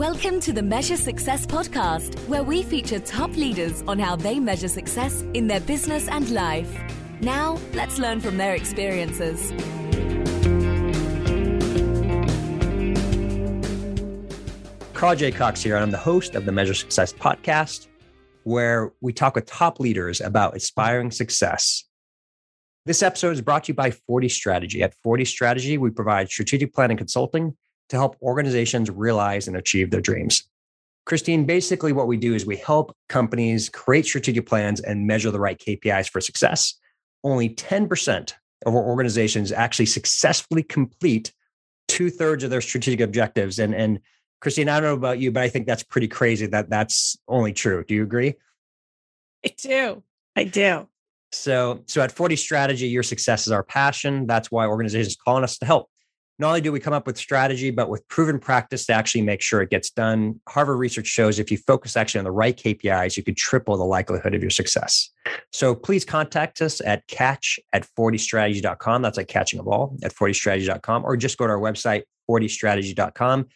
Welcome to the Measure Success podcast, where we feature top leaders on how they measure success in their business and life. Now, let's learn from their experiences. Carl J. Cox here, and I'm the host of the Measure Success podcast, where we talk with top leaders about inspiring success. This episode is brought to you by 40 Strategy. At 40 Strategy, we provide strategic planning consulting to help organizations realize and achieve their dreams. Christine, basically, what we do is we help companies create strategic plans and measure the right KPIs for success. Only 10% of our organizations actually successfully complete two thirds of their strategic objectives. And, and Christine, I don't know about you, but I think that's pretty crazy that that's only true. Do you agree? I do. I do. So, so at 40 Strategy, your success is our passion. That's why organizations calling us to help. Not only do we come up with strategy, but with proven practice to actually make sure it gets done. Harvard research shows if you focus actually on the right KPIs, you could triple the likelihood of your success. So please contact us at catch at 40strategy.com. That's like catching a ball at 40strategy.com, or just go to our website, 40strategy.com.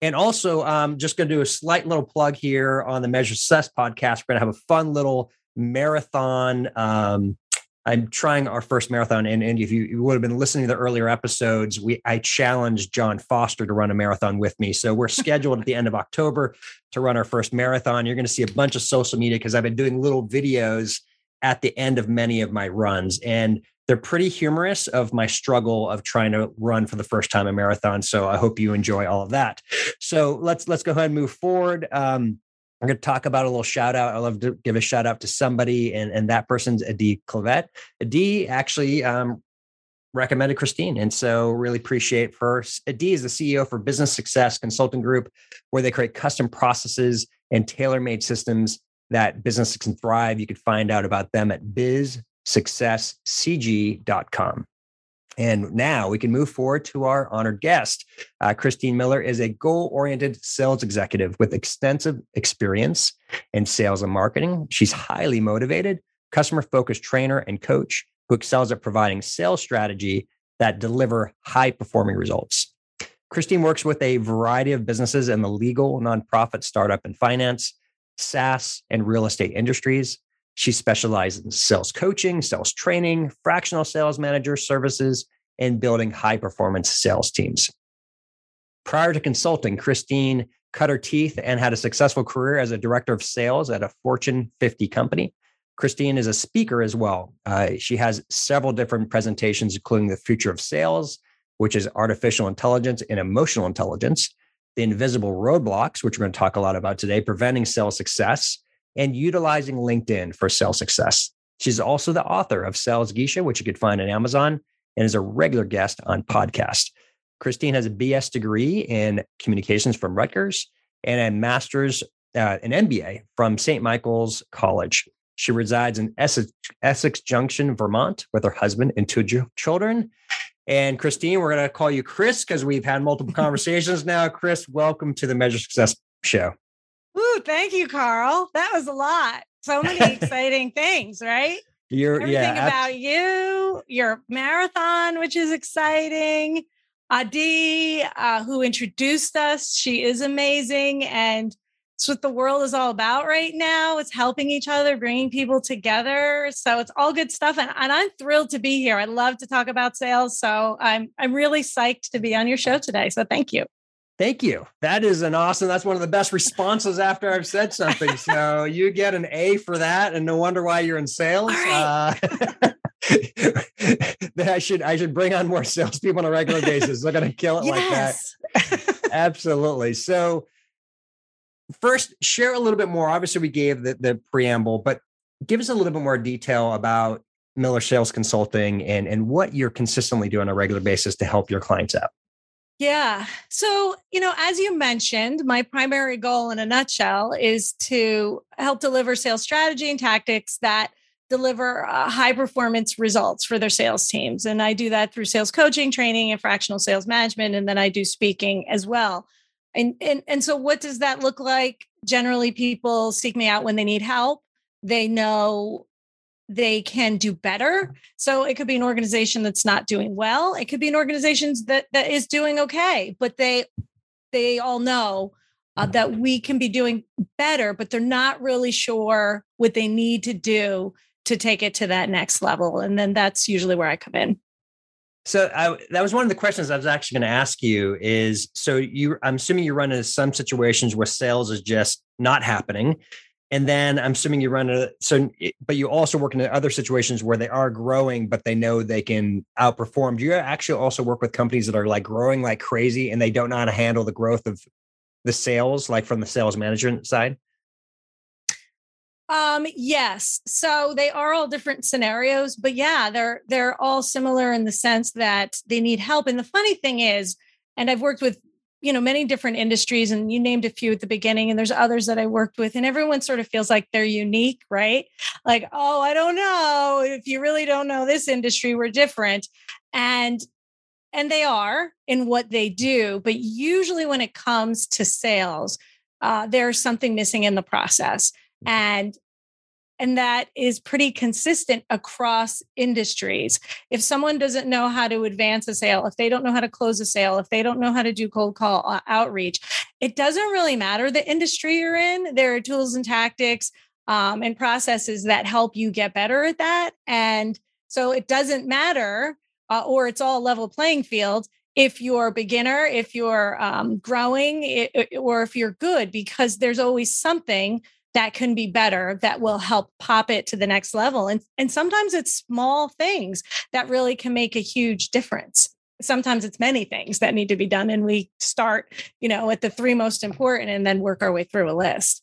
And also, I'm um, just going to do a slight little plug here on the Measure Success podcast. We're going to have a fun little marathon um, I'm trying our first marathon. And, and if you, you, would have been listening to the earlier episodes, we I challenged John Foster to run a marathon with me. So we're scheduled at the end of October to run our first marathon. You're going to see a bunch of social media because I've been doing little videos at the end of many of my runs. And they're pretty humorous of my struggle of trying to run for the first time a marathon. So I hope you enjoy all of that. So let's let's go ahead and move forward. Um, I'm going to talk about a little shout out. I love to give a shout out to somebody, and, and that person's Adi Clavette. Adi actually um, recommended Christine. And so really appreciate first. Adi is the CEO for Business Success Consulting Group, where they create custom processes and tailor-made systems that businesses can thrive. You can find out about them at bizsuccesscg.com. And now we can move forward to our honored guest. Uh, Christine Miller is a goal oriented sales executive with extensive experience in sales and marketing. She's highly motivated, customer focused trainer and coach who excels at providing sales strategy that deliver high performing results. Christine works with a variety of businesses in the legal, nonprofit, startup, and finance, SaaS, and real estate industries. She specializes in sales coaching, sales training, fractional sales manager services, and building high performance sales teams. Prior to consulting, Christine cut her teeth and had a successful career as a director of sales at a Fortune 50 company. Christine is a speaker as well. Uh, she has several different presentations, including the future of sales, which is artificial intelligence and emotional intelligence, the invisible roadblocks, which we're going to talk a lot about today, preventing sales success, and utilizing LinkedIn for sales success. She's also the author of Sales Geisha, which you could find on Amazon, and is a regular guest on podcast. Christine has a BS degree in communications from Rutgers and a master's, uh, an MBA from St. Michael's College. She resides in Essex, Essex Junction, Vermont, with her husband and two children. And Christine, we're going to call you Chris because we've had multiple conversations now. Chris, welcome to the Measure Success Show. Ooh, thank you, Carl. That was a lot. So many exciting things, right? You're everything yeah, about you, your marathon, which is exciting. Adi, uh, who introduced us, she is amazing, and it's what the world is all about right now. It's helping each other, bringing people together. So it's all good stuff, and, and I'm thrilled to be here. I love to talk about sales, so I'm I'm really psyched to be on your show today. So thank you. Thank you. That is an awesome. That's one of the best responses after I've said something. So you get an A for that, and no wonder why you're in sales. Right. Uh, I should I should bring on more salespeople on a regular basis. They're going to kill it yes. like that. Absolutely. So first, share a little bit more. Obviously, we gave the, the preamble, but give us a little bit more detail about Miller Sales Consulting and and what you're consistently doing on a regular basis to help your clients out. Yeah. So, you know, as you mentioned, my primary goal in a nutshell is to help deliver sales strategy and tactics that deliver uh, high performance results for their sales teams. And I do that through sales coaching, training, and fractional sales management. And then I do speaking as well. And, and, and so, what does that look like? Generally, people seek me out when they need help. They know they can do better. So it could be an organization that's not doing well. It could be an organization that that is doing okay, but they they all know uh, that we can be doing better, but they're not really sure what they need to do to take it to that next level. And then that's usually where I come in. So I, that was one of the questions I was actually going to ask you is so you I'm assuming you run into some situations where sales is just not happening and then I'm assuming you run a so, but you also work in other situations where they are growing, but they know they can outperform. Do you actually also work with companies that are like growing like crazy and they don't know how to handle the growth of the sales, like from the sales management side? Um, yes. So they are all different scenarios, but yeah, they're they're all similar in the sense that they need help. And the funny thing is, and I've worked with you know many different industries and you named a few at the beginning and there's others that i worked with and everyone sort of feels like they're unique right? Like oh i don't know. If you really don't know this industry we're different. And and they are in what they do but usually when it comes to sales uh, there's something missing in the process. And and that is pretty consistent across industries. If someone doesn't know how to advance a sale, if they don't know how to close a sale, if they don't know how to do cold call uh, outreach, it doesn't really matter the industry you're in. There are tools and tactics um, and processes that help you get better at that. And so it doesn't matter, uh, or it's all level playing field if you're a beginner, if you're um, growing, it, or if you're good, because there's always something that can be better that will help pop it to the next level and and sometimes it's small things that really can make a huge difference. Sometimes it's many things that need to be done and we start you know at the three most important and then work our way through a list.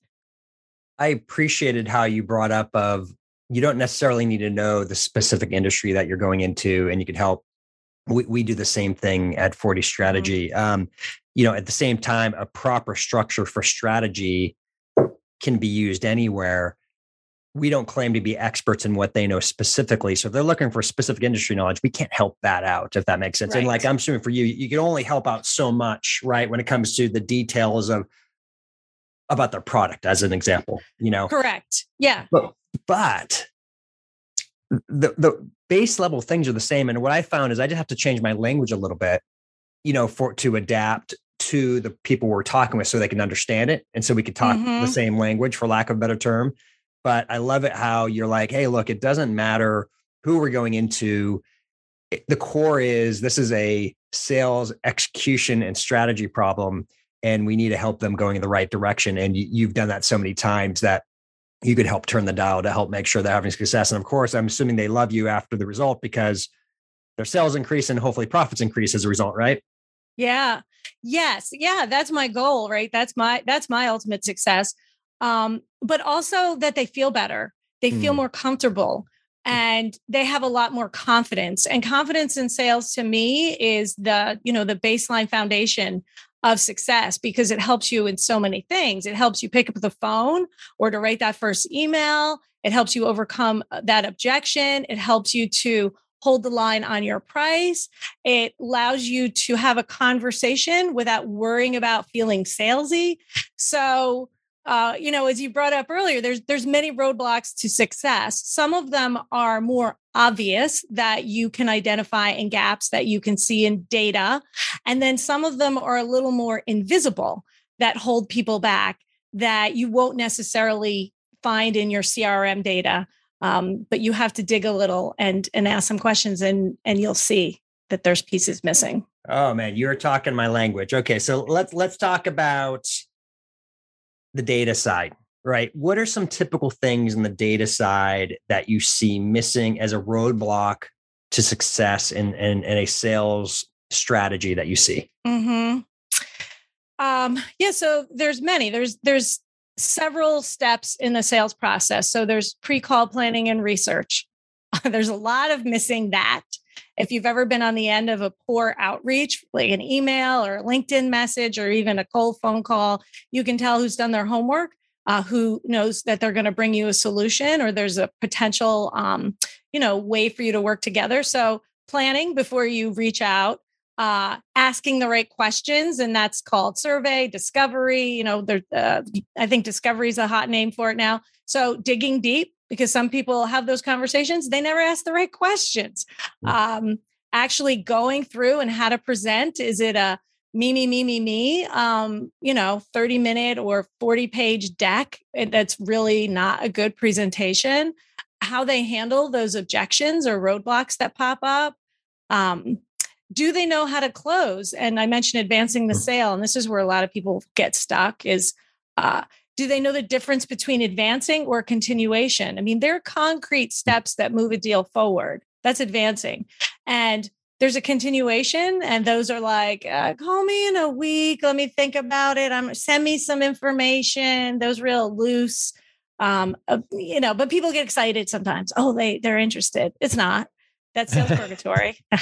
I appreciated how you brought up of you don't necessarily need to know the specific industry that you're going into and you can help. We, we do the same thing at 40 strategy. Mm-hmm. um, you know at the same time a proper structure for strategy can be used anywhere. We don't claim to be experts in what they know specifically. So if they're looking for specific industry knowledge, we can't help that out, if that makes sense. Right. And like I'm assuming for you, you can only help out so much, right? When it comes to the details of about their product, as an example, you know? Correct. Yeah. But, but the the base level things are the same. And what I found is I just have to change my language a little bit, you know, for to adapt to the people we're talking with so they can understand it and so we can talk mm-hmm. the same language for lack of a better term. But i love it how you're like hey look it doesn't matter who we're going into. The core is this is a sales execution and strategy problem and we need to help them going in the right direction. And you've done that so many times that you could help turn the dial to help make sure they're having success. And of course i'm assuming they love you after the result because their sales increase and hopefully profits increase as a result right? Yeah. Yes. Yeah, that's my goal, right? That's my that's my ultimate success. Um but also that they feel better. They feel mm. more comfortable mm. and they have a lot more confidence. And confidence in sales to me is the, you know, the baseline foundation of success because it helps you in so many things. It helps you pick up the phone or to write that first email. It helps you overcome uh, that objection. It helps you to hold the line on your price. It allows you to have a conversation without worrying about feeling salesy. So, uh, you know, as you brought up earlier, there's there's many roadblocks to success. Some of them are more obvious that you can identify and gaps that you can see in data, and then some of them are a little more invisible that hold people back that you won't necessarily find in your CRM data um, but you have to dig a little and and ask some questions and and you'll see that there's pieces missing. Oh man you're talking my language. Okay so let's let's talk about the data side right? What are some typical things in the data side that you see missing as a roadblock to success in in, in a sales strategy that you see? Mm-hmm. um yeah so there's many. There's there's several steps in the sales process. So there's pre call planning and research. there's a lot of missing that. if you've ever been on the end of a poor outreach, like an email or a LinkedIn message or even a cold phone call, you can tell who's done their homework. Uh, who knows that they're going to bring you a solution or there's a potential um, you know way for you to work together so planning before you reach out uh, asking the right questions, and that's called survey discovery. You know, there. Uh, I think discovery is a hot name for it now. So digging deep because some people have those conversations, they never ask the right questions. Mm. Um, actually going through and how to present. Is it a me, me, me, me, me, um, you know, 30 minute or 40 page deck that's really not a good presentation. How they handle those objections or roadblocks that pop up. Um, do they know how to close? And i mentioned advancing the mm. sale and this is where a lot of people get stuck is uh, do they know the difference between advancing or continuation? I mean there are concrete steps that move a deal forward. That's advancing. And there's a continuation and those are like uh, call me in a week. Let me think about it. I'm send me some information. Those real loose um, uh, you know but people get excited sometimes. Oh they they're interested. It's not that's sounds purgatory. um,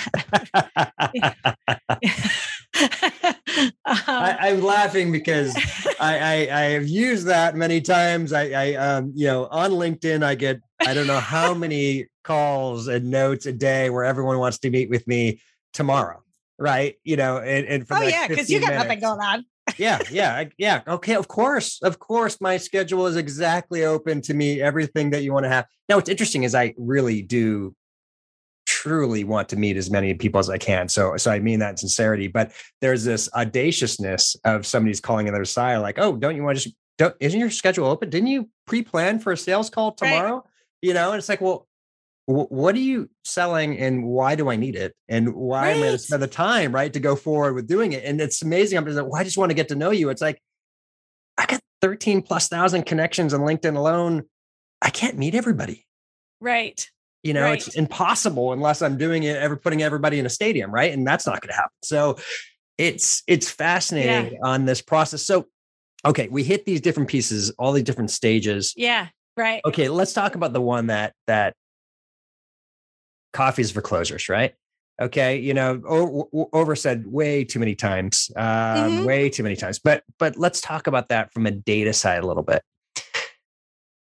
I, am laughing because I, I, I have used that many times. I, I um you know on LinkedIn I get I don't know how many calls and notes a day where everyone wants to meet with me tomorrow, right? You know, and, and for oh yeah, because you got minutes. nothing going on. yeah, yeah, yeah. Okay, of course, of course, my schedule is exactly open to me. Everything that you want to have. Now, what's interesting is I really do truly want to meet as many people as I can. So, so I mean that in sincerity. But there's this audaciousness of somebody's calling the other side, like, "Oh, don't you want to just don't? Isn't your schedule open? Didn't you pre-plan for a sales call tomorrow? Right. You know?" And it's like, well. what are you selling and why do I need it? And why right. am I going to spend the time, right, to go forward with doing it? And it's amazing. I'm just like, well, I just want to get to know you. It's like, I got 13 plus thousand connections on LinkedIn alone. I can't meet everybody. Right. You know, right. it's impossible unless I'm doing it, ever putting everybody in a stadium, right? And that's not going to happen. So it's it's fascinating yeah. on this process. So okay, we hit these different pieces, all these different stages. Yeah, right. Okay, let's talk about the one that that coffees for closers, right? Okay, you know, over, over said way too many times, um, mm-hmm. way too many times. But but let's talk about that from a data side a little bit.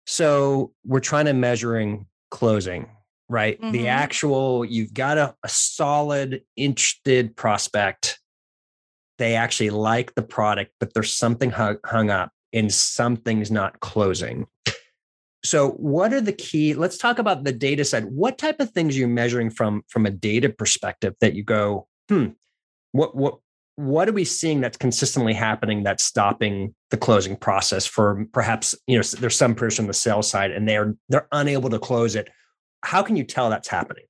So we're trying to measuring closing right? Mm-hmm. The actual, you've got a, a solid, interested prospect. They actually like the product, but there's something hung, hung up and something's not closing. So, what are the key? Let's talk about the data side. What type of things are you measuring from from a data perspective that you go, hmm, what what what are we seeing that's consistently happening that's stopping the closing process for perhaps you know there's some person on the sales side and they're they're unable to close it how can you tell that's happening?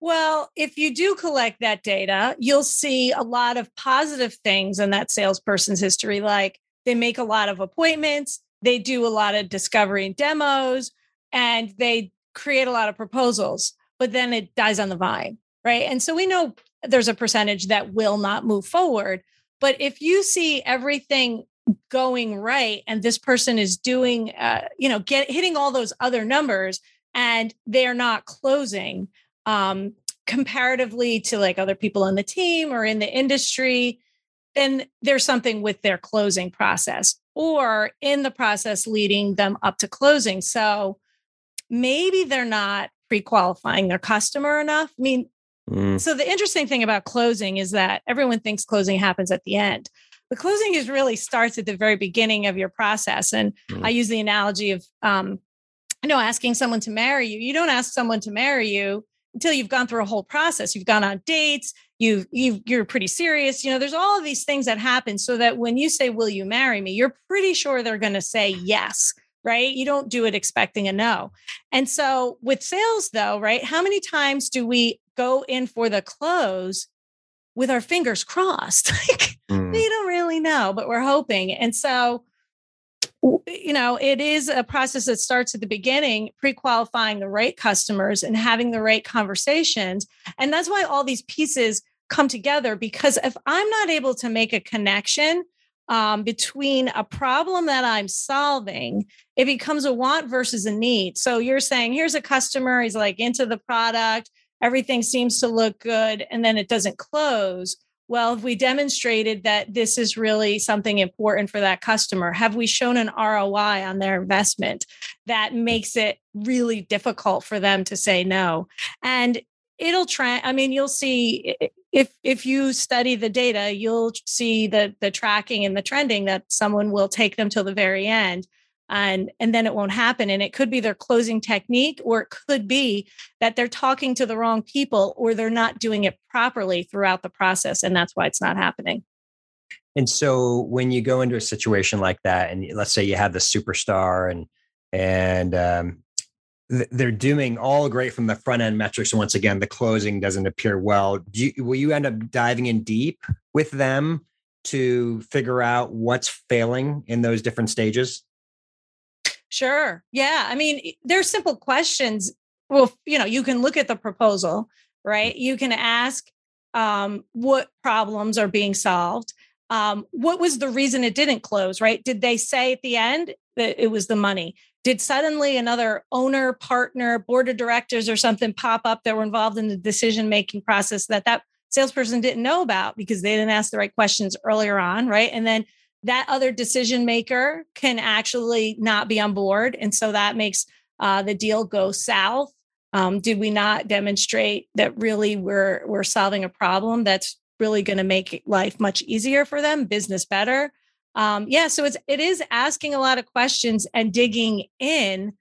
Well, if you do collect that data, you'll see a lot of positive things in that salesperson's history, like they make a lot of appointments, they do a lot of discovery and demos, and they create a lot of proposals, but then it dies on the vine, right? And so we know there's a percentage that will not move forward. But if you see everything going right and this person is doing uh, you know get hitting all those other numbers and they're not closing um comparatively to like other people on the team or in the industry then there's something with their closing process or in the process leading them up to closing. So maybe they're not pre-qualifying their customer enough. I mean mm. so the interesting thing about closing is that everyone thinks closing happens at the end the closing is really starts at the very beginning of your process. And mm. I use the analogy of, um, you know, asking someone to marry you. You don't ask someone to marry you until you've gone through a whole process. You've gone on dates. You you you're pretty serious. You know, there's all of these things that happen so that when you say, "Will you marry me?" you're pretty sure they're going to say yes right? You don't do it expecting a no. And so with sales, though, right? How many times do we go in for the close with our fingers crossed. like mm. we don't really know, but we're hoping. And so, you know, it is a process that starts at the beginning, pre qualifying the right customers and having the right conversations. And that's why all these pieces come together because if I'm not able to make a connection um, between a problem that I'm solving, it becomes a want versus a need. So you're saying, here's a customer, he's like into the product, everything seems to look good and then it doesn't close well have we demonstrated that this is really something important for that customer? Have we shown an roi on their investment that makes it really difficult for them to say no? And it'll try i mean you'll see if if you study the data you'll see the the tracking and the trending that someone will take them till the very end and and then it won't happen. And it could be their closing technique or it could be that they're talking to the wrong people or they're not doing it properly throughout the process and that's why it's not happening. And so when you go into a situation like that and let's say you have the superstar and and um, they're doing all great from the front end metrics and once again the closing doesn't appear well you, will you end up diving in deep with them to figure out what's failing in those different stages Sure. Yeah. I mean, there's simple questions. Well, you know, you can look at the proposal, right? You can ask um, what problems are being solved. Um, what was the reason it didn't close, right? Did they say at the end that it was the money? Did suddenly another owner, partner, board of directors, or something pop up that were involved in the decision making process that that salesperson didn't know about because they didn't ask the right questions earlier on, right? And then that other decision maker can actually not be on board. And so that makes uh, the deal go south. Um, did we not demonstrate that really we're we're solving a problem that's really going to make life much easier for them, business better? Um, yeah, so it's it is asking a lot of questions and digging in.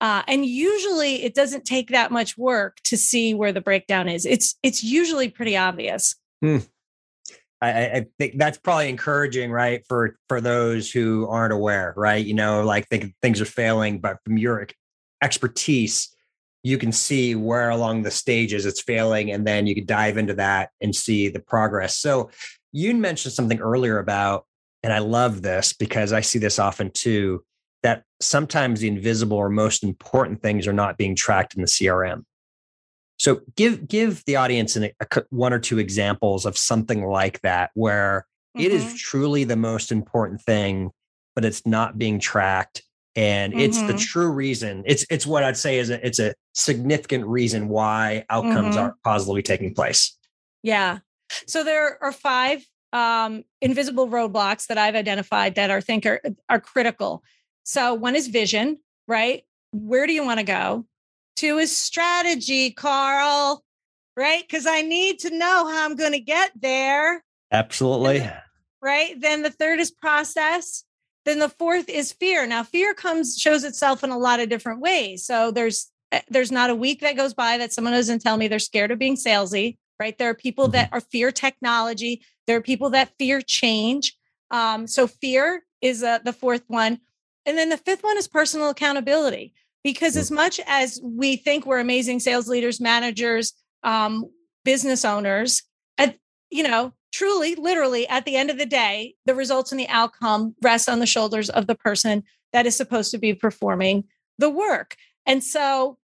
Uh, and usually it doesn't take that much work to see where the breakdown is. It's it's usually pretty obvious. Hmm. I, I, think that's probably encouraging, right? For for those who aren't aware, right? You know, like think things are failing, but from your expertise, you can see where along the stages it's failing, and then you can dive into that and see the progress. So you mentioned something earlier about, and I love this because I see this often too, that sometimes the invisible or most important things are not being tracked in the CRM. So give give the audience an, a, one or two examples of something like that where mm-hmm. it is mm-hmm. truly the most important thing, but it's not being tracked, and mm-hmm. it's the mm-hmm. true reason. It's it's what I'd say is a, it's a significant reason why outcomes mm-hmm. aren't positively taking place. Yeah. So there are five um, invisible roadblocks that I've identified that I think are are critical. So one is vision, right? Where do you want to go? Two is strategy, Carl, right? Because I need to know how I'm going to get there. Absolutely. Then, right. Then the third is process. Then the fourth is fear. Now, fear comes, shows itself in a lot of different ways. So there's, eh, there's not a week that goes by that someone doesn't tell me they're scared of being salesy, right? There are people mm-hmm. that are fear technology. There are people that fear change. Um, so fear is uh, the fourth one. And then the fifth one is personal accountability because as much as we think we're amazing sales leaders managers um, business owners at, you know truly literally at the end of the day the results and the outcome rest on the shoulders of the person that is supposed to be performing the work. And so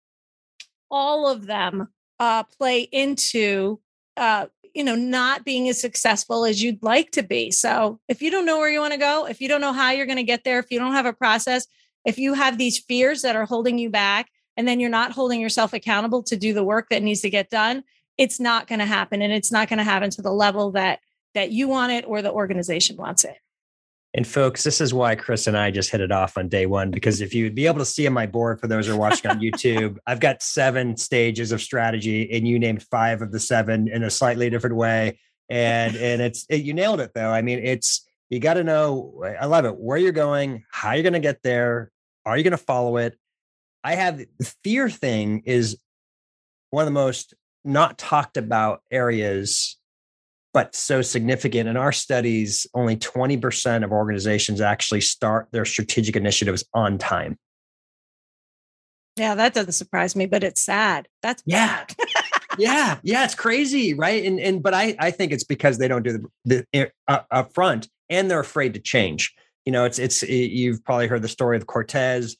all of them uh, play into uh, you know not being as successful as you'd like to be. So if you don't know where you want to go if you don't know how you're going to get there if you don't have a process if you have these fears that are holding you back and then you're not holding yourself accountable to do the work that needs to get done it's not going to happen and it's not going to happen to the level that that you want it or the organization wants it and folks, this is why Chris and I just hit it off on day one. Because if you'd be able to see on my board for those who are watching on YouTube, I've got seven stages of strategy, and you named five of the seven in a slightly different way. And and it's it, you nailed it though. I mean, it's you got to know, I love it, where you're going, how you're going to get there. Are you going to follow it? I have the fear thing is one of the most not talked about areas, but so significant. In our studies, only 20% of organizations actually start their strategic initiatives on time. Yeah, that doesn't surprise me, but it's sad. That's yeah. yeah, yeah, it's crazy, right? And and but I I think it's because they don't do the the uh, up front and they're afraid to change. You know, it's it's it, you've probably heard the story of Cortez,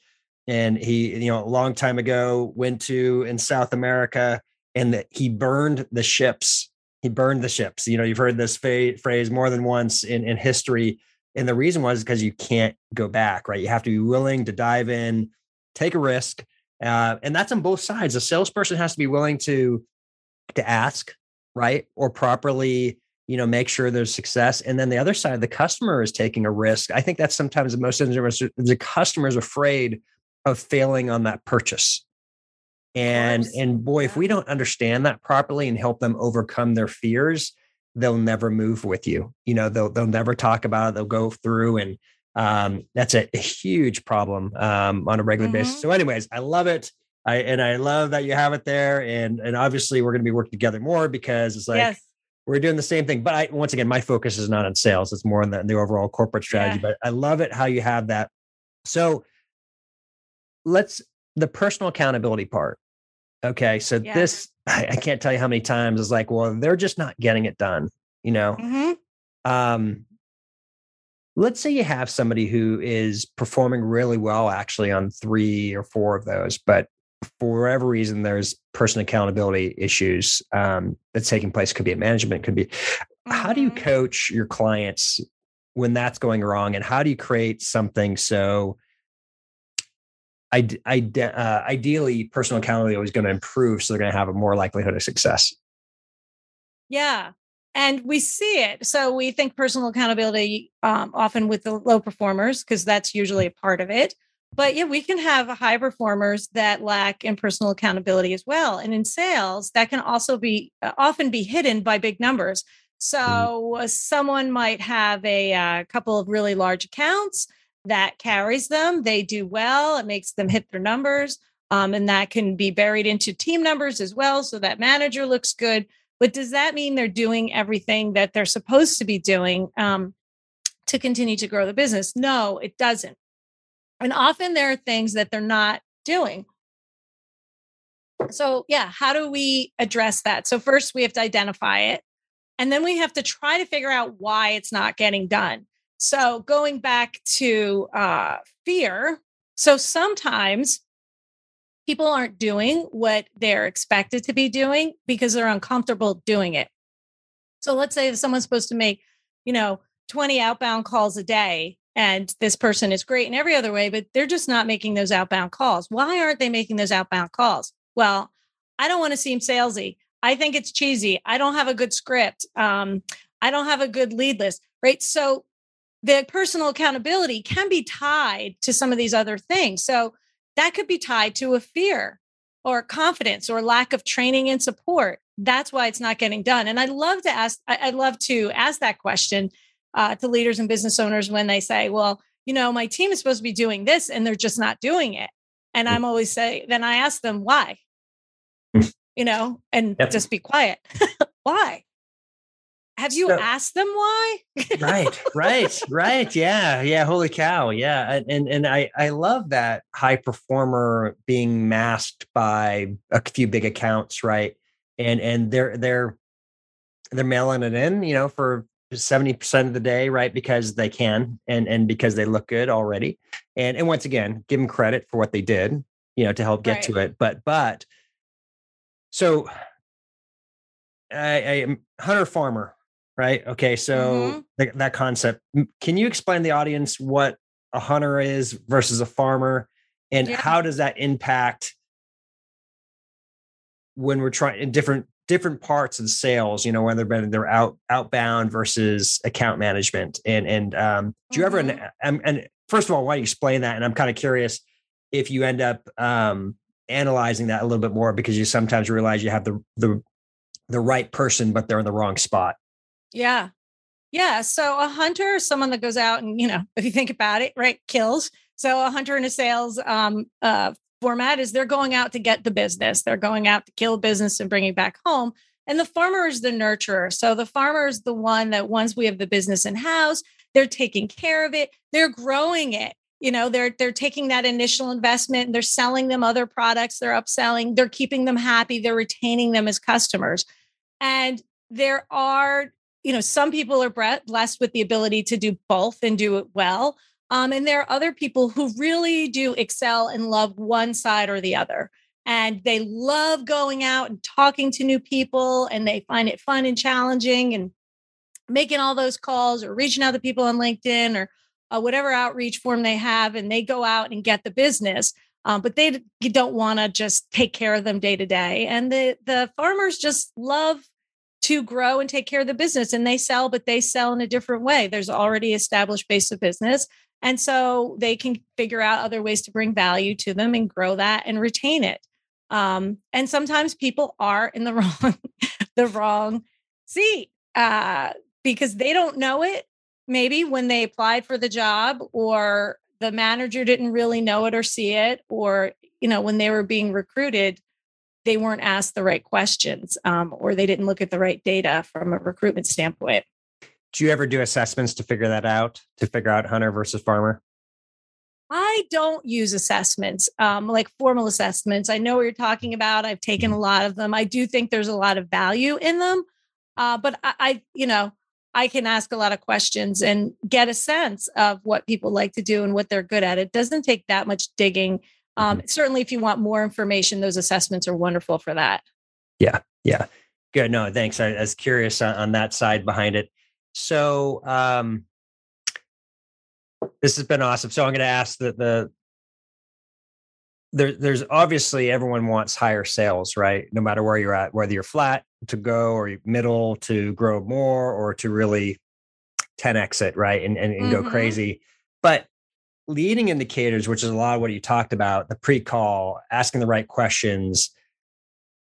and he you know a long time ago went to in South America and that he burned the ships. He burned the ships. You know, you've heard this fa- phrase more than once in in history, and the reason was because you can't go back, right? You have to be willing to dive in, take a risk, uh, and that's on both sides. The salesperson has to be willing to to ask, right? Or properly, you know, make sure there's success. And then the other side, the customer is taking a risk. I think that's sometimes the most interesting the customer is afraid of failing on that purchase. And and boy, if we don't understand that properly and help them overcome their fears, they'll never move with you. You know, they'll they'll never talk about it. They'll go through and um, that's a, a, huge problem um, on a regular mm-hmm. basis. So, anyways, I love it. I and I love that you have it there. And and obviously we're going to be working together more because it's like yes. we're doing the same thing. But I once again, my focus is not on sales; it's more on the, the overall corporate strategy. Yeah. But I love it how you have that. So let's the personal accountability part. Okay, so yeah. this I, I, can't tell you how many times it's like, well, they're just not getting it done. You know, mm-hmm. um, let's say you have somebody who is performing really well actually on three or four of those, but for whatever reason, there's person accountability issues um, that's taking place. Could be a management, could be. Mm-hmm. How do you mm-hmm. coach your clients when that's going wrong, and how do you create something so? I, I, uh, ideally, personal accountability is going to improve, so they're going to have a more likelihood of success. Yeah, and we see it. So we think personal accountability um, often with the low performers because that's usually a part of it. But yeah, we can have high performers that lack in personal accountability as well. And in sales, that can also be uh, often be hidden by big numbers. So uh, someone might have a uh, couple of really large accounts that carries them. They do well. It makes them hit their numbers. Um, and that can be buried into team numbers as well. So that manager looks good. But does that mean they're doing everything that they're supposed to be doing um, to continue to grow the business? No, it doesn't. And often there are things that they're not doing. So, yeah, how do we address that? So, first, we have to identify it. And then we have to try to figure out why it's not getting done. So, going back to uh, fear. So, sometimes people aren't doing what they're expected to be doing because they're uncomfortable doing it. So, let's say if someone's supposed to make, you know, 20 outbound calls a day and this person is great in every other way, but they're just not making those outbound calls. Why aren't they making those outbound calls? Well, I don't want to seem salesy. I think it's cheesy. I don't have a good script. Um, I don't have a good lead list, right? So the personal accountability can be tied to some of these other things. So that could be tied to a fear or confidence or lack of training and support. That's why it's not getting done. And I love to ask, I love to ask that question uh, to leaders and business owners when they say, well, you know, my team is supposed to be doing this and they're just not doing it. And mm. I'm always say, then I ask them why, you know, and yep. just be quiet. why? Have you so, asked them why? right, right, right. Yeah, yeah. Holy cow. Yeah. And and I I love that high performer being masked by a few big accounts, right? And and they're they're they're mailing it in, you know, for 70% of the day, right? Because they can and and because they look good already. And and once again, give them credit for what they did, you know, to help get right. to it. But but so I, I am hunter farmer, right? Okay, so mm-hmm. that concept. Can you explain the audience what a hunter is versus a farmer and yeah. how does that impact when we're trying in different different parts of sales, you know, whether they're out outbound versus account management. And and um, do you mm-hmm. ever and, and first of all, why don't you explain that? And I'm kind of curious if you end up um, analyzing that a little bit more because you sometimes realize you have the the the right person, but they're in the wrong spot. Yeah. Yeah. So a hunter is someone that goes out and, you know, if you think about it, right, kills. So a hunter in a sales um, uh, format is they're going out to get the business. They're going out to kill business and bring it back home. And the farmer is the nurturer. So the farmer is the one that once we have the business in house, they're taking care of it, they're growing it. You know, they're they're taking that initial investment they're selling them other products, they're upselling, they're keeping them happy, they're retaining them as customers. And there are, you know, some people are blessed with the ability to do both and do it well. Um, and there are other people who really do excel and love one side or the other. And they love going out and talking to new people, and they find it fun and challenging and making all those calls or reaching out to people on LinkedIn or uh, whatever outreach form they have. And they go out and get the business. um, but they don't want to just take care of them day to day. And the the farmers just love to grow and take care of the business, and they sell, but they sell in a different way. There's already established base of business, and so they can figure out other ways to bring value to them and grow that and retain it. Um, and sometimes people are in the wrong the wrong seat uh, because they don't know it. Maybe when they applied for the job, or the manager didn't really know it or see it, or you know when they were being recruited, they weren't asked the right questions, um, or they didn't look at the right data from a recruitment standpoint. Do you ever do assessments to figure that out? To figure out hunter versus farmer? I don't use assessments, um, like formal assessments. I know what you're talking about. I've taken a mm-hmm. lot of them. I do think there's a lot of value in them, uh, but I, I, you know, I can ask a lot of questions and get a sense of what people like to do and what they're good at. It doesn't take that much digging. Um, mm-hmm. Certainly, if you want more information, those assessments are wonderful for that. Yeah, yeah, good. No, thanks. I, I was curious on, on, that side behind it. So, um, this has been awesome. So I'm going to ask that the there, there's obviously everyone wants higher sales, right? No matter where you're at, whether you're flat to go or middle to grow more or to really 10x it, right? And, and, and mm-hmm. go crazy. But leading indicators, which is a lot of what you talked about, the pre-call, asking the right questions.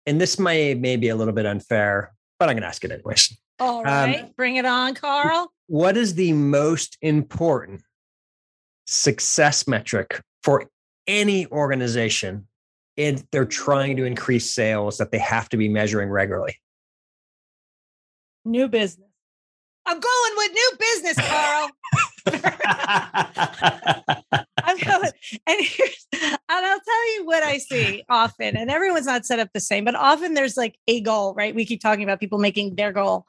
And this may, may be a little bit unfair, but I'm going to ask it anyways. All um. Um, Bring it on, Carl. What is the most important success metric for any organization if they're trying to increase sales that they have to be measuring regularly? New business. I'm going with new business, Carl. I'm going, and here's, and I'll tell you what I see often, and everyone's not set up the same, but often there's like a goal, right? We keep talking about people making their goal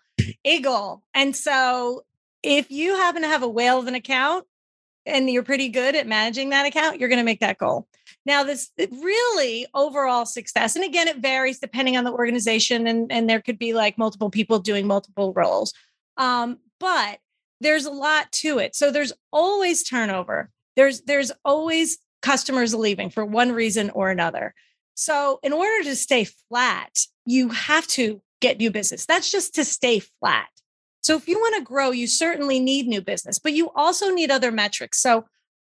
goal, and so if you happen to have a whale of an account, and you're pretty good at managing that account, you're going to make that goal. Now, this really overall success, and again, it varies depending on the organization, and, and there could be like multiple people doing multiple roles. Um, but there's a lot to it. So there's always turnover. There's there's always customers leaving for one reason or another. So in order to stay flat, you have to get new business. That's just to stay flat. So if you want to grow, you certainly need new business, but you also need other metrics. So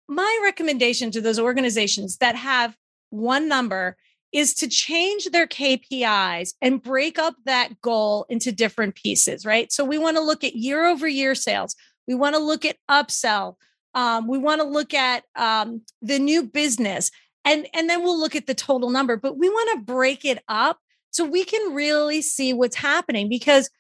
my recommendation to those organizations that have one number is to change their KPIs and break up that goal into different pieces, right? So we want to look at year over year sales. We want to look at upsell. Um, we want to look at um, the new business, and and then we'll look at the total number. But we want to break it up so we can really see what's happening because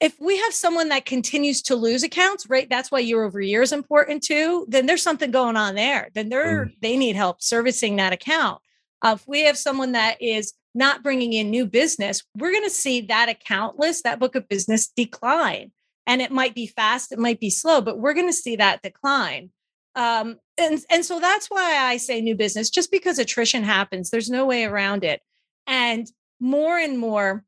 if we have someone that continues to lose accounts, right? That's why year over year is important too. Then there's something going on there. Then they're mm. they need help servicing that account. Uh, if we have someone that is not bringing in new business, we're going to see that account list, that book of business decline. And it might be fast, it might be slow, but we're going to see that decline. Um, and and so that's why I say new business, just because attrition happens, there's no way around it. And more and more,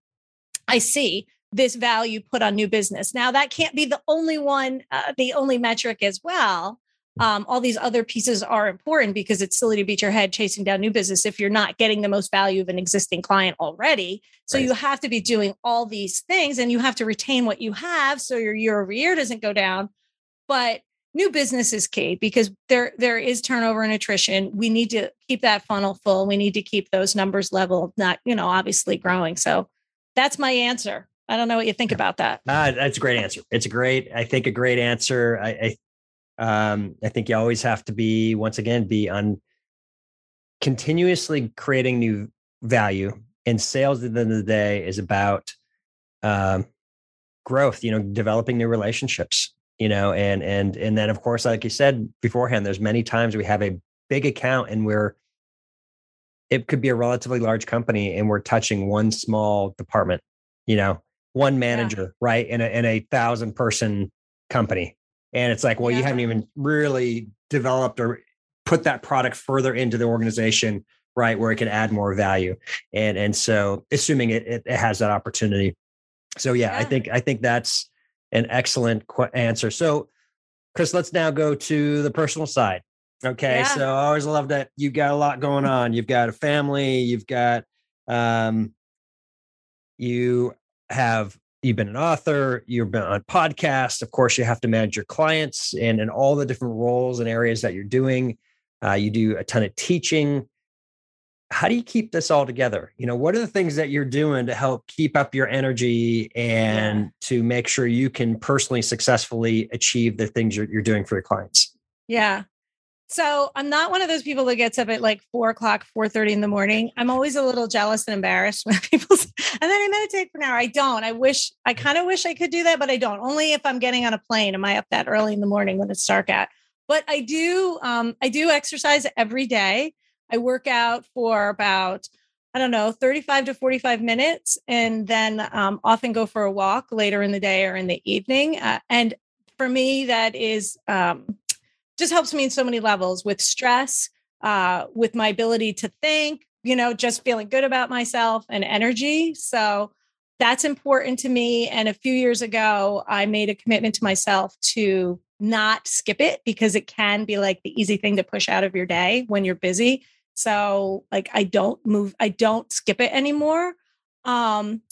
I see this value put on new business. Now, that can't be the only one, uh, the only metric as well. Mm. Um, all these other pieces are important because it's silly to beat your head chasing down new business if you're not getting the most value of an existing client already. So right. you have to be doing all these things and you have to retain what you have so your year over year doesn't go down. But new business is key because there there is turnover and attrition. We need to keep that funnel full. We need to keep those numbers level, not you know obviously growing. So that's my answer. I don't know what you think about that. Uh, that's a great answer. It's a great, I think, a great answer. I, I, um, I think you always have to be, once again, be on continuously creating new value. And sales at the end of the day is about um, growth. You know, developing new relationships. You know, and and and then of course, like you said beforehand, there's many times we have a big account and we're it could be a relatively large company and we're touching one small department you know one manager, yeah. right? In a in a thousand person company. And it's like, well, yeah. you haven't even really developed or put that product further into the organization, right? Where it can add more value. And and so assuming it, it, it has that opportunity. So yeah, yeah, I think I think that's an excellent qu- answer. So Chris, let's now go to the personal side. Okay. Yeah. So I always love that you've got a lot going on. You've got a family, you've got um you have you've been an author, you've been on podcasts. Of course, you have to manage your clients and in all the different roles and areas that you're doing. Uh, you do a ton of teaching. How do you keep this all together? You know, what are the things that you're doing to help keep up your energy and to make sure you can personally successfully achieve the things you're, you're doing for your clients? Yeah. So I'm not one of those people that gets up at like four o'clock, four thirty in the morning. I'm always a little jealous and embarrassed when people. s- And then I meditate for an hour. I don't. I wish. I kind of wish I could do that, but I don't. Only if I'm getting on a plane am I up that early in the morning when it's dark out. But I do. Um, I do exercise every day. I work out for about I don't know, 35 to 45 minutes, and then um, often go for a walk later in the day or in the evening. Uh, and for me, that is um, just helps me in so many levels with stress, uh, with my ability to think, you know, just feeling good about myself and energy. So that's important to me. And a few years ago, I made a commitment to myself to not skip it because it can be like the easy thing to push out of your day when you're busy. So like I don't move, I don't skip it anymore. Um,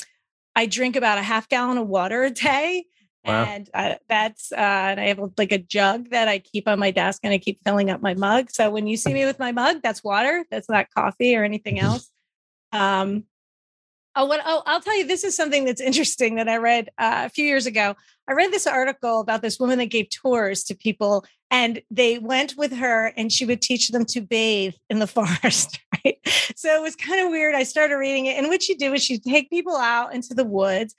I drink about a half gallon of water a day. Wow. And uh, that's, uh, and I have like a jug that I keep on my desk and I keep filling up my mug. So when you see me with my mug, that's water. That's not coffee or anything else. Um, oh, what, oh, I'll tell you, this is something that's interesting that I read uh, a few years ago. I read this article about this woman that gave tours to people and they went with her and she would teach them to bathe in the forest. Right. So it was kind of weird. I started reading it. And what she did was she'd take people out into the woods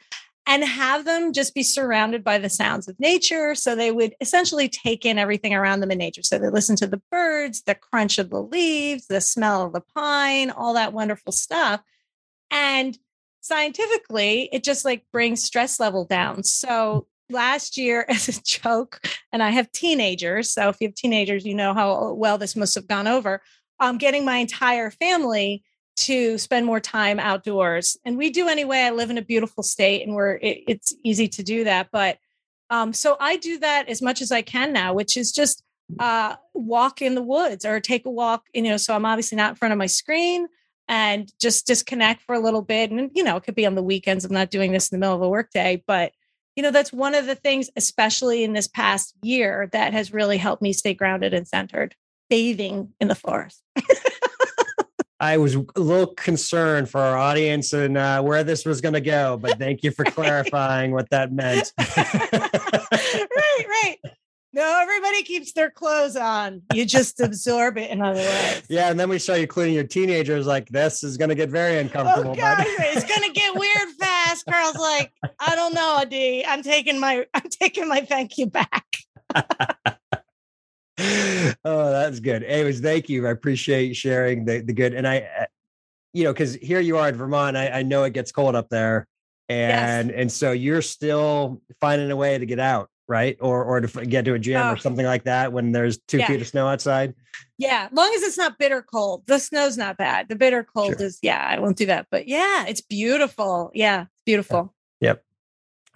and have them just be surrounded by the sounds of nature. So they would essentially take in everything around them in nature. So they listen to the birds, the crunch of the leaves, the smell of the pine, all that wonderful stuff. And scientifically, it just like brings stress level down. So last year, as a joke, and I have teenagers. So if you have teenagers, you know how well this must have gone over. I'm getting my entire family to spend more time outdoors and we do anyway i live in a beautiful state and we're it, it's easy to do that but um so i do that as much as i can now which is just uh walk in the woods or take a walk you know so i'm obviously not in front of my screen and just disconnect for a little bit and you know it could be on the weekends i'm not doing this in the middle of a workday but you know that's one of the things especially in this past year that has really helped me stay grounded and centered bathing in the forest I was a little concerned for our audience and uh, where this was going to go, but thank you for clarifying what that meant. right, right. No, everybody keeps their clothes on. You just absorb it in other ways. yeah, and then we saw you cleaning your teenagers. Like this is going to get very uncomfortable. Oh gosh, it's gonna get weird fast. Carl's like, I don't know, Adi. I'm taking my I'm taking my thank you back. oh, that's good. Anyways, thank you. I appreciate sharing the the good. And I, uh, you know, because here you are in Vermont. I, I know it gets cold up there, and and so you're still finding a way to get out, right? Or or to get to a gym Oh. or something like that when there's two Yeah. feet of snow outside. Yeah, long as it's not bitter cold. The snow's not bad. The bitter cold Sure. is yeah, I won't do that. But yeah, it's beautiful. Yeah, it's beautiful. Yep.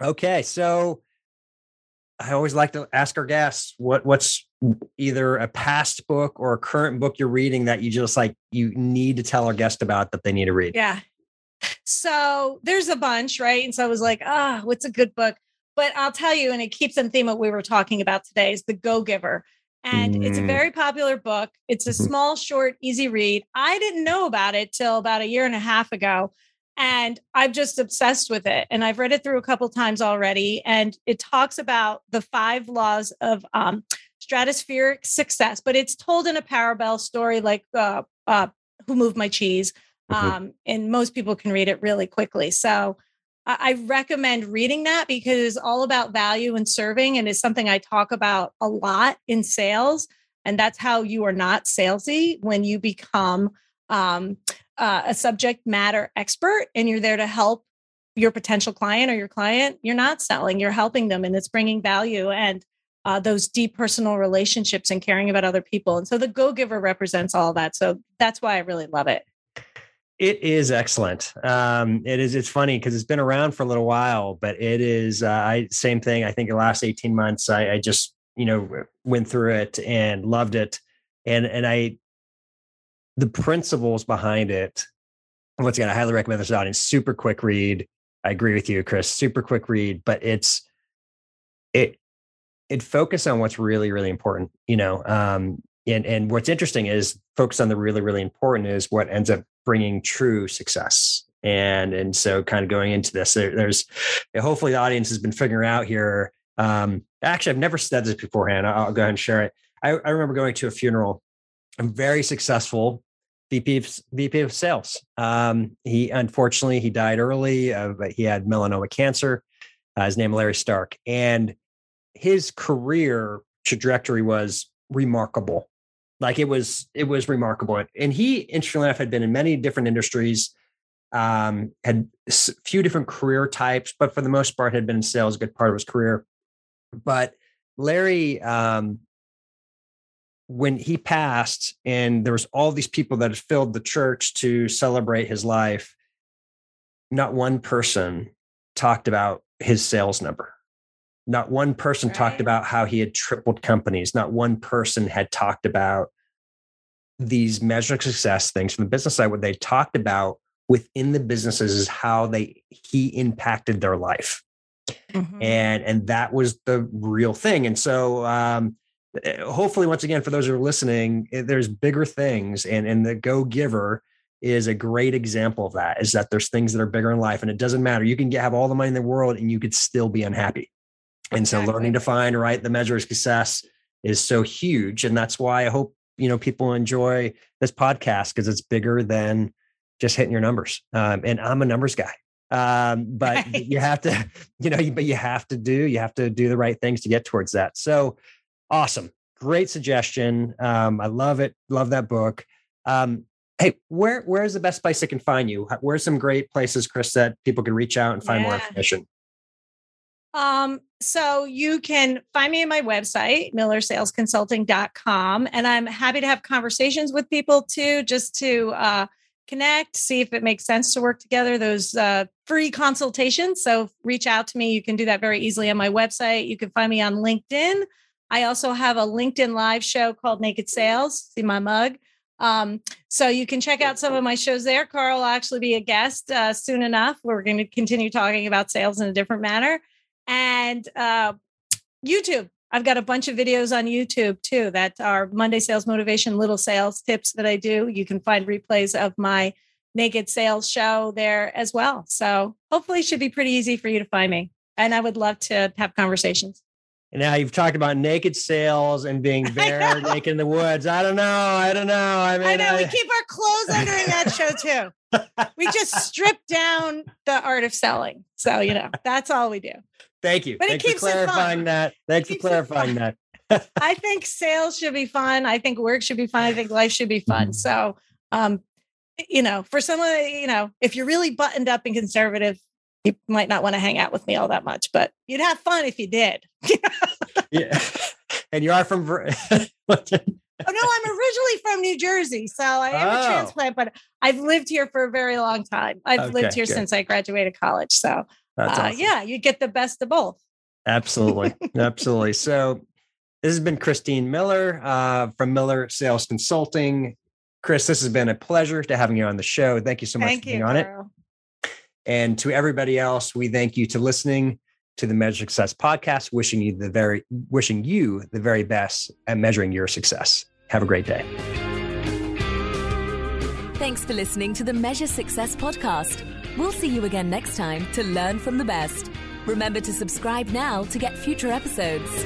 Okay, so I always like to ask our guests what what's either a past book or a current book you're reading that you just like you need to tell our guest about that they need to read. Yeah. So there's a bunch, right? And so I was like, ah, what's a good book? But I'll tell you, and it keeps in theme what we were talking about today is The Go Giver. And it's a Mm. very popular book. It's a Mhm. small, short, easy read. I didn't know about it till about a year and a half ago. And I'm just obsessed with it. And I've read it through a couple times already. And it talks about the five laws of um, stratospheric success, but it's told in a parable story like uh, uh, Who Moved My Cheese? Mhm. Um, and most people can read it really quickly. So I, recommend reading that because it's all about value and serving, and it's something I talk about a lot in sales. And that's how you are not salesy when you become um, uh, a subject matter expert and you're there to help your potential client or your client. You're not selling; you're helping them, and it's bringing value and uh, those deep personal relationships and caring about other people. And so the Go Giver represents all that. So that's why I really love it. It is excellent. Um, it is. It's funny because it's been around for a little while, but it is. Uh, I same thing. I think the last eighteen months, I, I just you know went through it and loved it. and and I the principles behind it. Once again, I highly recommend this audience. Super quick read. I agree with you, Chris. Super quick read, but it's it it focus on what's really really important. You know, um, and and what's interesting is focus on the really really important is what ends up bringing true success. And and so kind of going into this, there, there's hopefully the audience has been figuring out here. Um, actually, I've never said this beforehand. I'll go ahead and share it. I, I remember going to a funeral. A very successful VP of, VP of sales. Um, he unfortunately he died early. Uh, but he had melanoma cancer. Uh, his name Larry Stark, and his career trajectory was remarkable. Like it was, it was remarkable. And he, interestingly enough, had been in many different industries, um, had a few different career types, but for the most part, had been in sales a good part of his career. But Larry, um, when he passed, and there was all these people that had filled the church to celebrate his life, not one person talked about his sales number. Not one person right. talked about how he had tripled companies. Not one person had talked about these measure success things from the business side. What they talked about within the businesses is how they he impacted their life. Mm-hmm. And and that was the real thing. And so um, eh, hopefully once again for those who are listening, eh, there's bigger things and and the go giver is a great example of that is that there's things that are bigger in life and it doesn't matter you can get, have all the money in the world and you could still be unhappy and so learning to find right the measure of success is so huge. And that's why I hope, you know, people enjoy this podcast because it's bigger than just hitting your numbers. Um, and I'm a numbers guy. Um, but right. you have to, you know, but you have to do, you have to do the right things to get towards that. So awesome. Great suggestion. Um, I love it. Love that book. Um, hey, where where's the best place they can find you? Where's some great places, Chris, that people can reach out and find yeah. more information? Um, so you can find me at my website, millersalesconsulting.com. And I'm happy to have conversations with people too, just to uh, connect, see if it makes sense to work together, those uh, free consultations. So reach out to me. You can do that very easily on my website. You can find me on LinkedIn. I also have a LinkedIn live show called Naked Sales. See my mug. Um, so you can check out some of my shows there. Carl will actually be a guest uh, soon enough. We're going to continue talking about sales in a different manner and uh, YouTube. I've got a bunch of videos on YouTube too that are Monday sales motivation, little sales tips that I do. You can find replays of my naked sales show there as well. So hopefully, it should be pretty easy for you to find me. And I would love to have conversations. And now you've talked about naked sales and being bare naked in the woods. I don't know. I don't know. I mean, I know I... we keep our clothes on during that show too. we just strip down the art of selling. So you know that's all we do. Thank you. But Thanks it keeps for clarifying that. Thanks for clarifying that. I think sales should be fun. I think work should be fun. I think life should be fun. Mm-hmm. So, um, you know, for someone, you know, if you're really buttoned up and conservative, you might not want to hang out with me all that much, but you'd have fun if you did. yeah. And you are from. oh no, I'm originally from New Jersey, so I am oh. a transplant, but I've lived here for a very long time. I've okay, lived here good. since I graduated college, so that's uh, awesome. yeah, you get the best of both. Absolutely, absolutely. So this has been Christine Miller uh, from Miller Sales Consulting. Chris, this has been a pleasure to having you on the show. Thank you so much thank for being you, on Carl. it. And to everybody else, we thank you to listening to the Measure Success podcast. Wishing you the very wishing you the very best at measuring your success. Have a great day. Thanks for listening to the Measure Success podcast. We'll see you again next time to learn from the best. Remember to subscribe now to get future episodes.